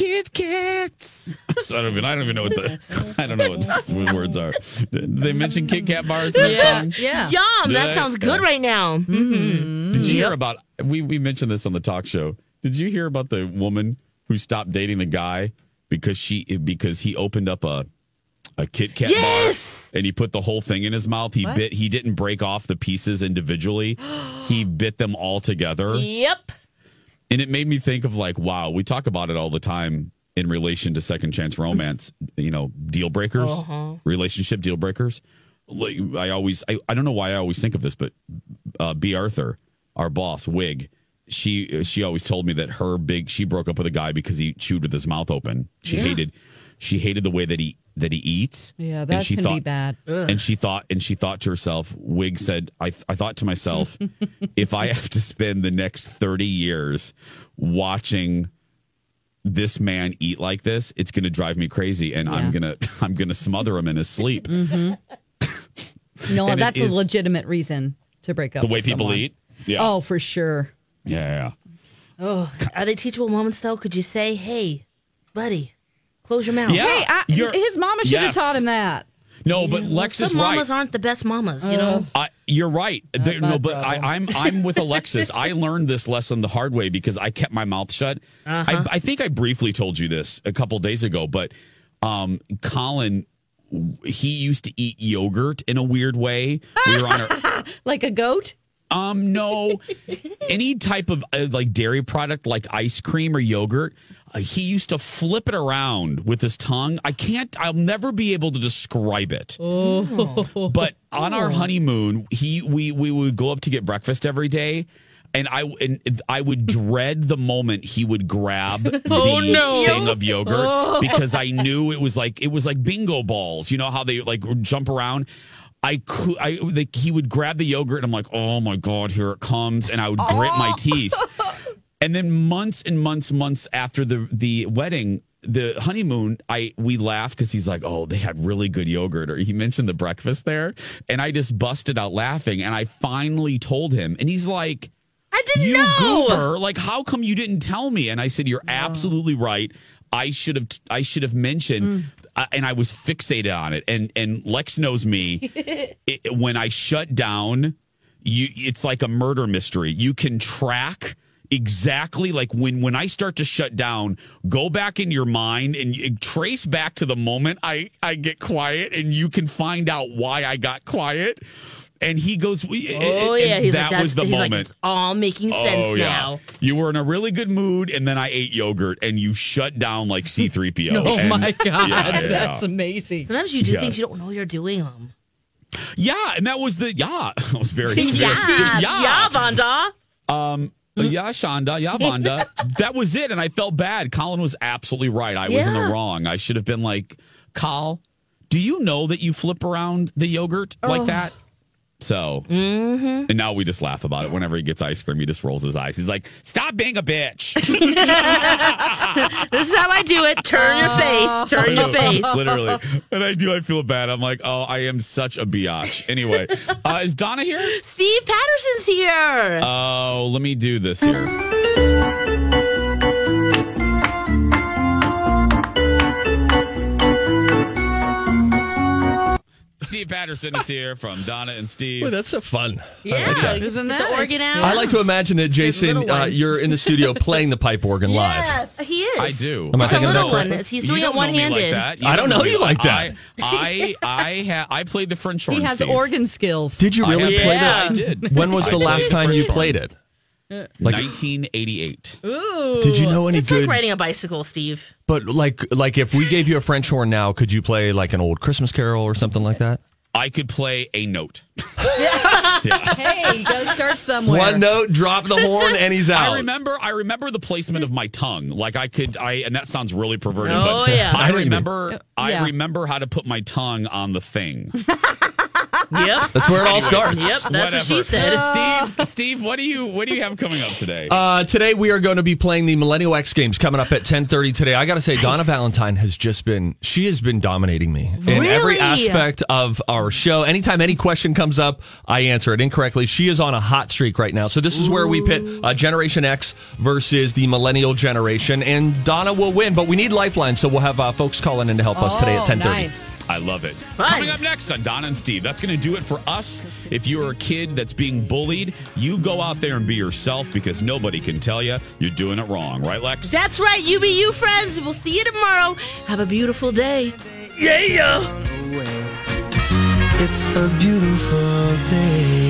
Speaker 5: Kit Kats. I don't even I don't even know what the *laughs* I don't know what the words are. Did they mention Kit Kat bars in that song?
Speaker 6: Yum.
Speaker 5: Did
Speaker 6: That
Speaker 5: they?
Speaker 6: sounds good right now. Mm-hmm.
Speaker 5: Did you hear about we we mentioned this on the talk show. Did you hear about the woman who stopped dating the guy because she because he opened up a a Kit Kat
Speaker 6: Yes!
Speaker 5: bar and he put the whole thing in his mouth. He
Speaker 6: What?
Speaker 5: bit he didn't break off the pieces individually. *gasps* he bit them all together.
Speaker 6: Yep.
Speaker 5: And it made me think of like, wow, we talk about it all the time in relation to second chance romance, *laughs* you know, deal breakers,
Speaker 6: Uh-huh.
Speaker 5: relationship deal breakers. Like I always I, I don't know why I always think of this, but uh B. Arthur, our boss, Wig, she she always told me that her big she broke up with a guy because he chewed with his mouth open. She
Speaker 4: Yeah.
Speaker 5: hated she hated the way that he that he eats.
Speaker 4: Yeah,
Speaker 5: And
Speaker 4: that
Speaker 5: she
Speaker 4: can
Speaker 5: thought,
Speaker 4: be bad.
Speaker 5: And she thought, and she thought to herself, Wig said, I, I thought to myself, *laughs* if I have to spend the next 30 years watching this man eat like this, it's going to drive me crazy. And I'm going *laughs* to, I'm going to smother him in his sleep.
Speaker 4: mm-hmm. *laughs* No,
Speaker 5: And it
Speaker 4: that's a legitimate reason to break up.
Speaker 5: The way
Speaker 4: with
Speaker 5: people
Speaker 4: someone.
Speaker 5: eat? Yeah.
Speaker 4: Oh, for sure.
Speaker 5: Yeah.
Speaker 6: Oh, are they teachable moments though? Could you say, "Hey, buddy, close your mouth"?
Speaker 5: Yeah.
Speaker 4: Hey, I,
Speaker 5: You're-
Speaker 4: his mama should have
Speaker 5: Yes.
Speaker 4: taught him that.
Speaker 5: No, but Lex
Speaker 6: Some
Speaker 5: is right.
Speaker 6: mamas aren't the best mamas, you know.
Speaker 5: I, you're right. There-
Speaker 4: my
Speaker 5: no, but I,
Speaker 4: problem.
Speaker 5: I'm I'm with *laughs* Alexis. I learned this lesson the hard way because I kept my mouth shut.
Speaker 6: Uh-huh.
Speaker 5: I, I think I briefly told you this a couple days ago, but um, Colin, he used to eat yogurt in a weird way. We were on a *laughs*
Speaker 4: Like a goat?
Speaker 5: Um no *laughs* any type of uh, like dairy product like ice cream or yogurt. Uh, he used to flip it around with his tongue. I can't. I'll never be able to describe it.
Speaker 4: Oh.
Speaker 5: But on our honeymoon, he we we would go up to get breakfast every day. And I and I would dread the moment he would grab *laughs* the
Speaker 4: Oh, no.
Speaker 5: thing of yogurt
Speaker 4: Oh.
Speaker 5: because I knew it was like it was like bingo balls. You know how they like jump around. I could I like he would grab the yogurt and I'm like, oh my god, here it comes, and I would grit my oh. teeth. *laughs* And then months and months, months after the the wedding, the honeymoon, I we laughed because he's like, "Oh, they had really good yogurt," or he mentioned the breakfast there, and I just busted out laughing. And I finally told him, and he's like,
Speaker 6: "I didn't
Speaker 5: you
Speaker 6: know."
Speaker 5: goober! Like, how come you didn't tell me?" And I said, "You're absolutely right. I should have I should have mentioned. Mm. Uh, and I was fixated on it, and and Lex knows me. *laughs* it, when I shut down, you it's like a murder mystery. You can track exactly like when when I start to shut down, go back in your mind and you, trace back to the moment I I get quiet, and you can find out why I got quiet. And he goes,
Speaker 6: Oh
Speaker 5: and
Speaker 6: yeah, he's
Speaker 5: that
Speaker 6: like,
Speaker 5: was the
Speaker 6: he's
Speaker 5: moment.
Speaker 6: like, it's all making sense
Speaker 5: Oh, yeah.
Speaker 6: now.
Speaker 5: You were in a really good mood, and then I ate yogurt, and you shut down like C3PO. *laughs*
Speaker 4: Oh
Speaker 5: And-
Speaker 4: my *laughs* god,
Speaker 5: Yeah, yeah,
Speaker 4: that's
Speaker 5: yeah.
Speaker 4: amazing.
Speaker 6: Sometimes you do
Speaker 5: Yeah.
Speaker 6: things you don't know you're doing them.
Speaker 5: Yeah, and that was the yeah. *laughs* That was very
Speaker 6: yeah,
Speaker 5: yeah.
Speaker 6: yeah, Vonda.
Speaker 5: Um, yeah, Shonda, yeah, Vonda. that was it, and I felt bad. Colin was absolutely right. I was in the wrong. I should have been like, Col, do you know that you flip around the yogurt like
Speaker 6: Oh.
Speaker 5: that? So, and now we just laugh about it. Whenever he gets ice cream, he just rolls his eyes. He's like, "Stop being a bitch." *laughs* *laughs*
Speaker 6: This is how I do it. Turn your face. Turn your face. *laughs*
Speaker 5: Literally. And I do. I feel bad. I'm like, oh, I am such a biatch. Anyway, uh, is Donna here?
Speaker 6: Steve Patterson's here.
Speaker 5: Oh, let me do this here. Steve Patterson is here from Donna and Steve.
Speaker 15: Boy, that's so fun.
Speaker 6: yeah,
Speaker 4: Isn't that
Speaker 6: the organ out.
Speaker 15: I like to imagine that Jason, uh, you're in the studio *laughs* playing the pipe organ live.
Speaker 6: Yes, he is.
Speaker 5: I do.
Speaker 15: Am I
Speaker 6: It's a
Speaker 15: thinking
Speaker 6: little
Speaker 15: about
Speaker 6: one.
Speaker 15: correctly?
Speaker 6: He's
Speaker 5: You
Speaker 6: doing
Speaker 5: don't
Speaker 6: it
Speaker 5: know me
Speaker 6: one-handed.
Speaker 5: Like that.
Speaker 15: I don't
Speaker 5: know
Speaker 15: know
Speaker 5: me
Speaker 15: you like that.
Speaker 5: I I I, ha- I played the French horn.
Speaker 4: He has
Speaker 5: Steve.
Speaker 4: organ skills.
Speaker 15: Did you really
Speaker 5: have-
Speaker 15: play
Speaker 6: Yeah.
Speaker 15: that?
Speaker 5: I did.
Speaker 15: When was
Speaker 5: I
Speaker 15: the
Speaker 5: played
Speaker 15: last time you
Speaker 5: French horn.
Speaker 15: played it? Like,
Speaker 5: 1988.
Speaker 4: Ooh.
Speaker 15: did you know any
Speaker 6: It's
Speaker 15: good?
Speaker 6: like riding a bicycle, Steve.
Speaker 15: but like, like if we gave you a French horn now, could you play like an old Christmas carol or something like that?
Speaker 5: I could play a note. *laughs*
Speaker 4: Hey, you gotta start somewhere.
Speaker 15: One note, drop the horn, and he's out.
Speaker 5: I remember I remember the placement of my tongue. Like I could I and that sounds really perverted,
Speaker 6: Oh,
Speaker 5: but
Speaker 6: yeah.
Speaker 5: I
Speaker 15: I know what
Speaker 5: remember I remember how to put my tongue on the thing. *laughs*
Speaker 6: Yep.
Speaker 15: That's where it all starts.
Speaker 6: Yep, that's what she said.
Speaker 5: Steve, Steve, what do you what do you have coming up today?
Speaker 15: Uh, today we are going to be playing the Millennial X Games coming up at 10:30 today. I got to say Donna Valentine has just been she has been dominating me in every aspect of our show. Anytime any question comes up, I answer it incorrectly. She is on a hot streak right now. So this is where we pit uh, Generation X versus the Millennial generation and Donna will win, but we need lifelines so we'll have uh, folks calling in to help us today at
Speaker 4: Oh,
Speaker 15: 10:30.
Speaker 4: nice.
Speaker 5: I love it. Coming up next on Donna and Steve. That's going to do it for us. If you're a kid that's being bullied, you go out there and be yourself because nobody can tell you you're doing it wrong, right, Lex?
Speaker 6: That's right. You be you, friends. We'll see you tomorrow. Have a beautiful day. Yeah.
Speaker 16: It's a beautiful day.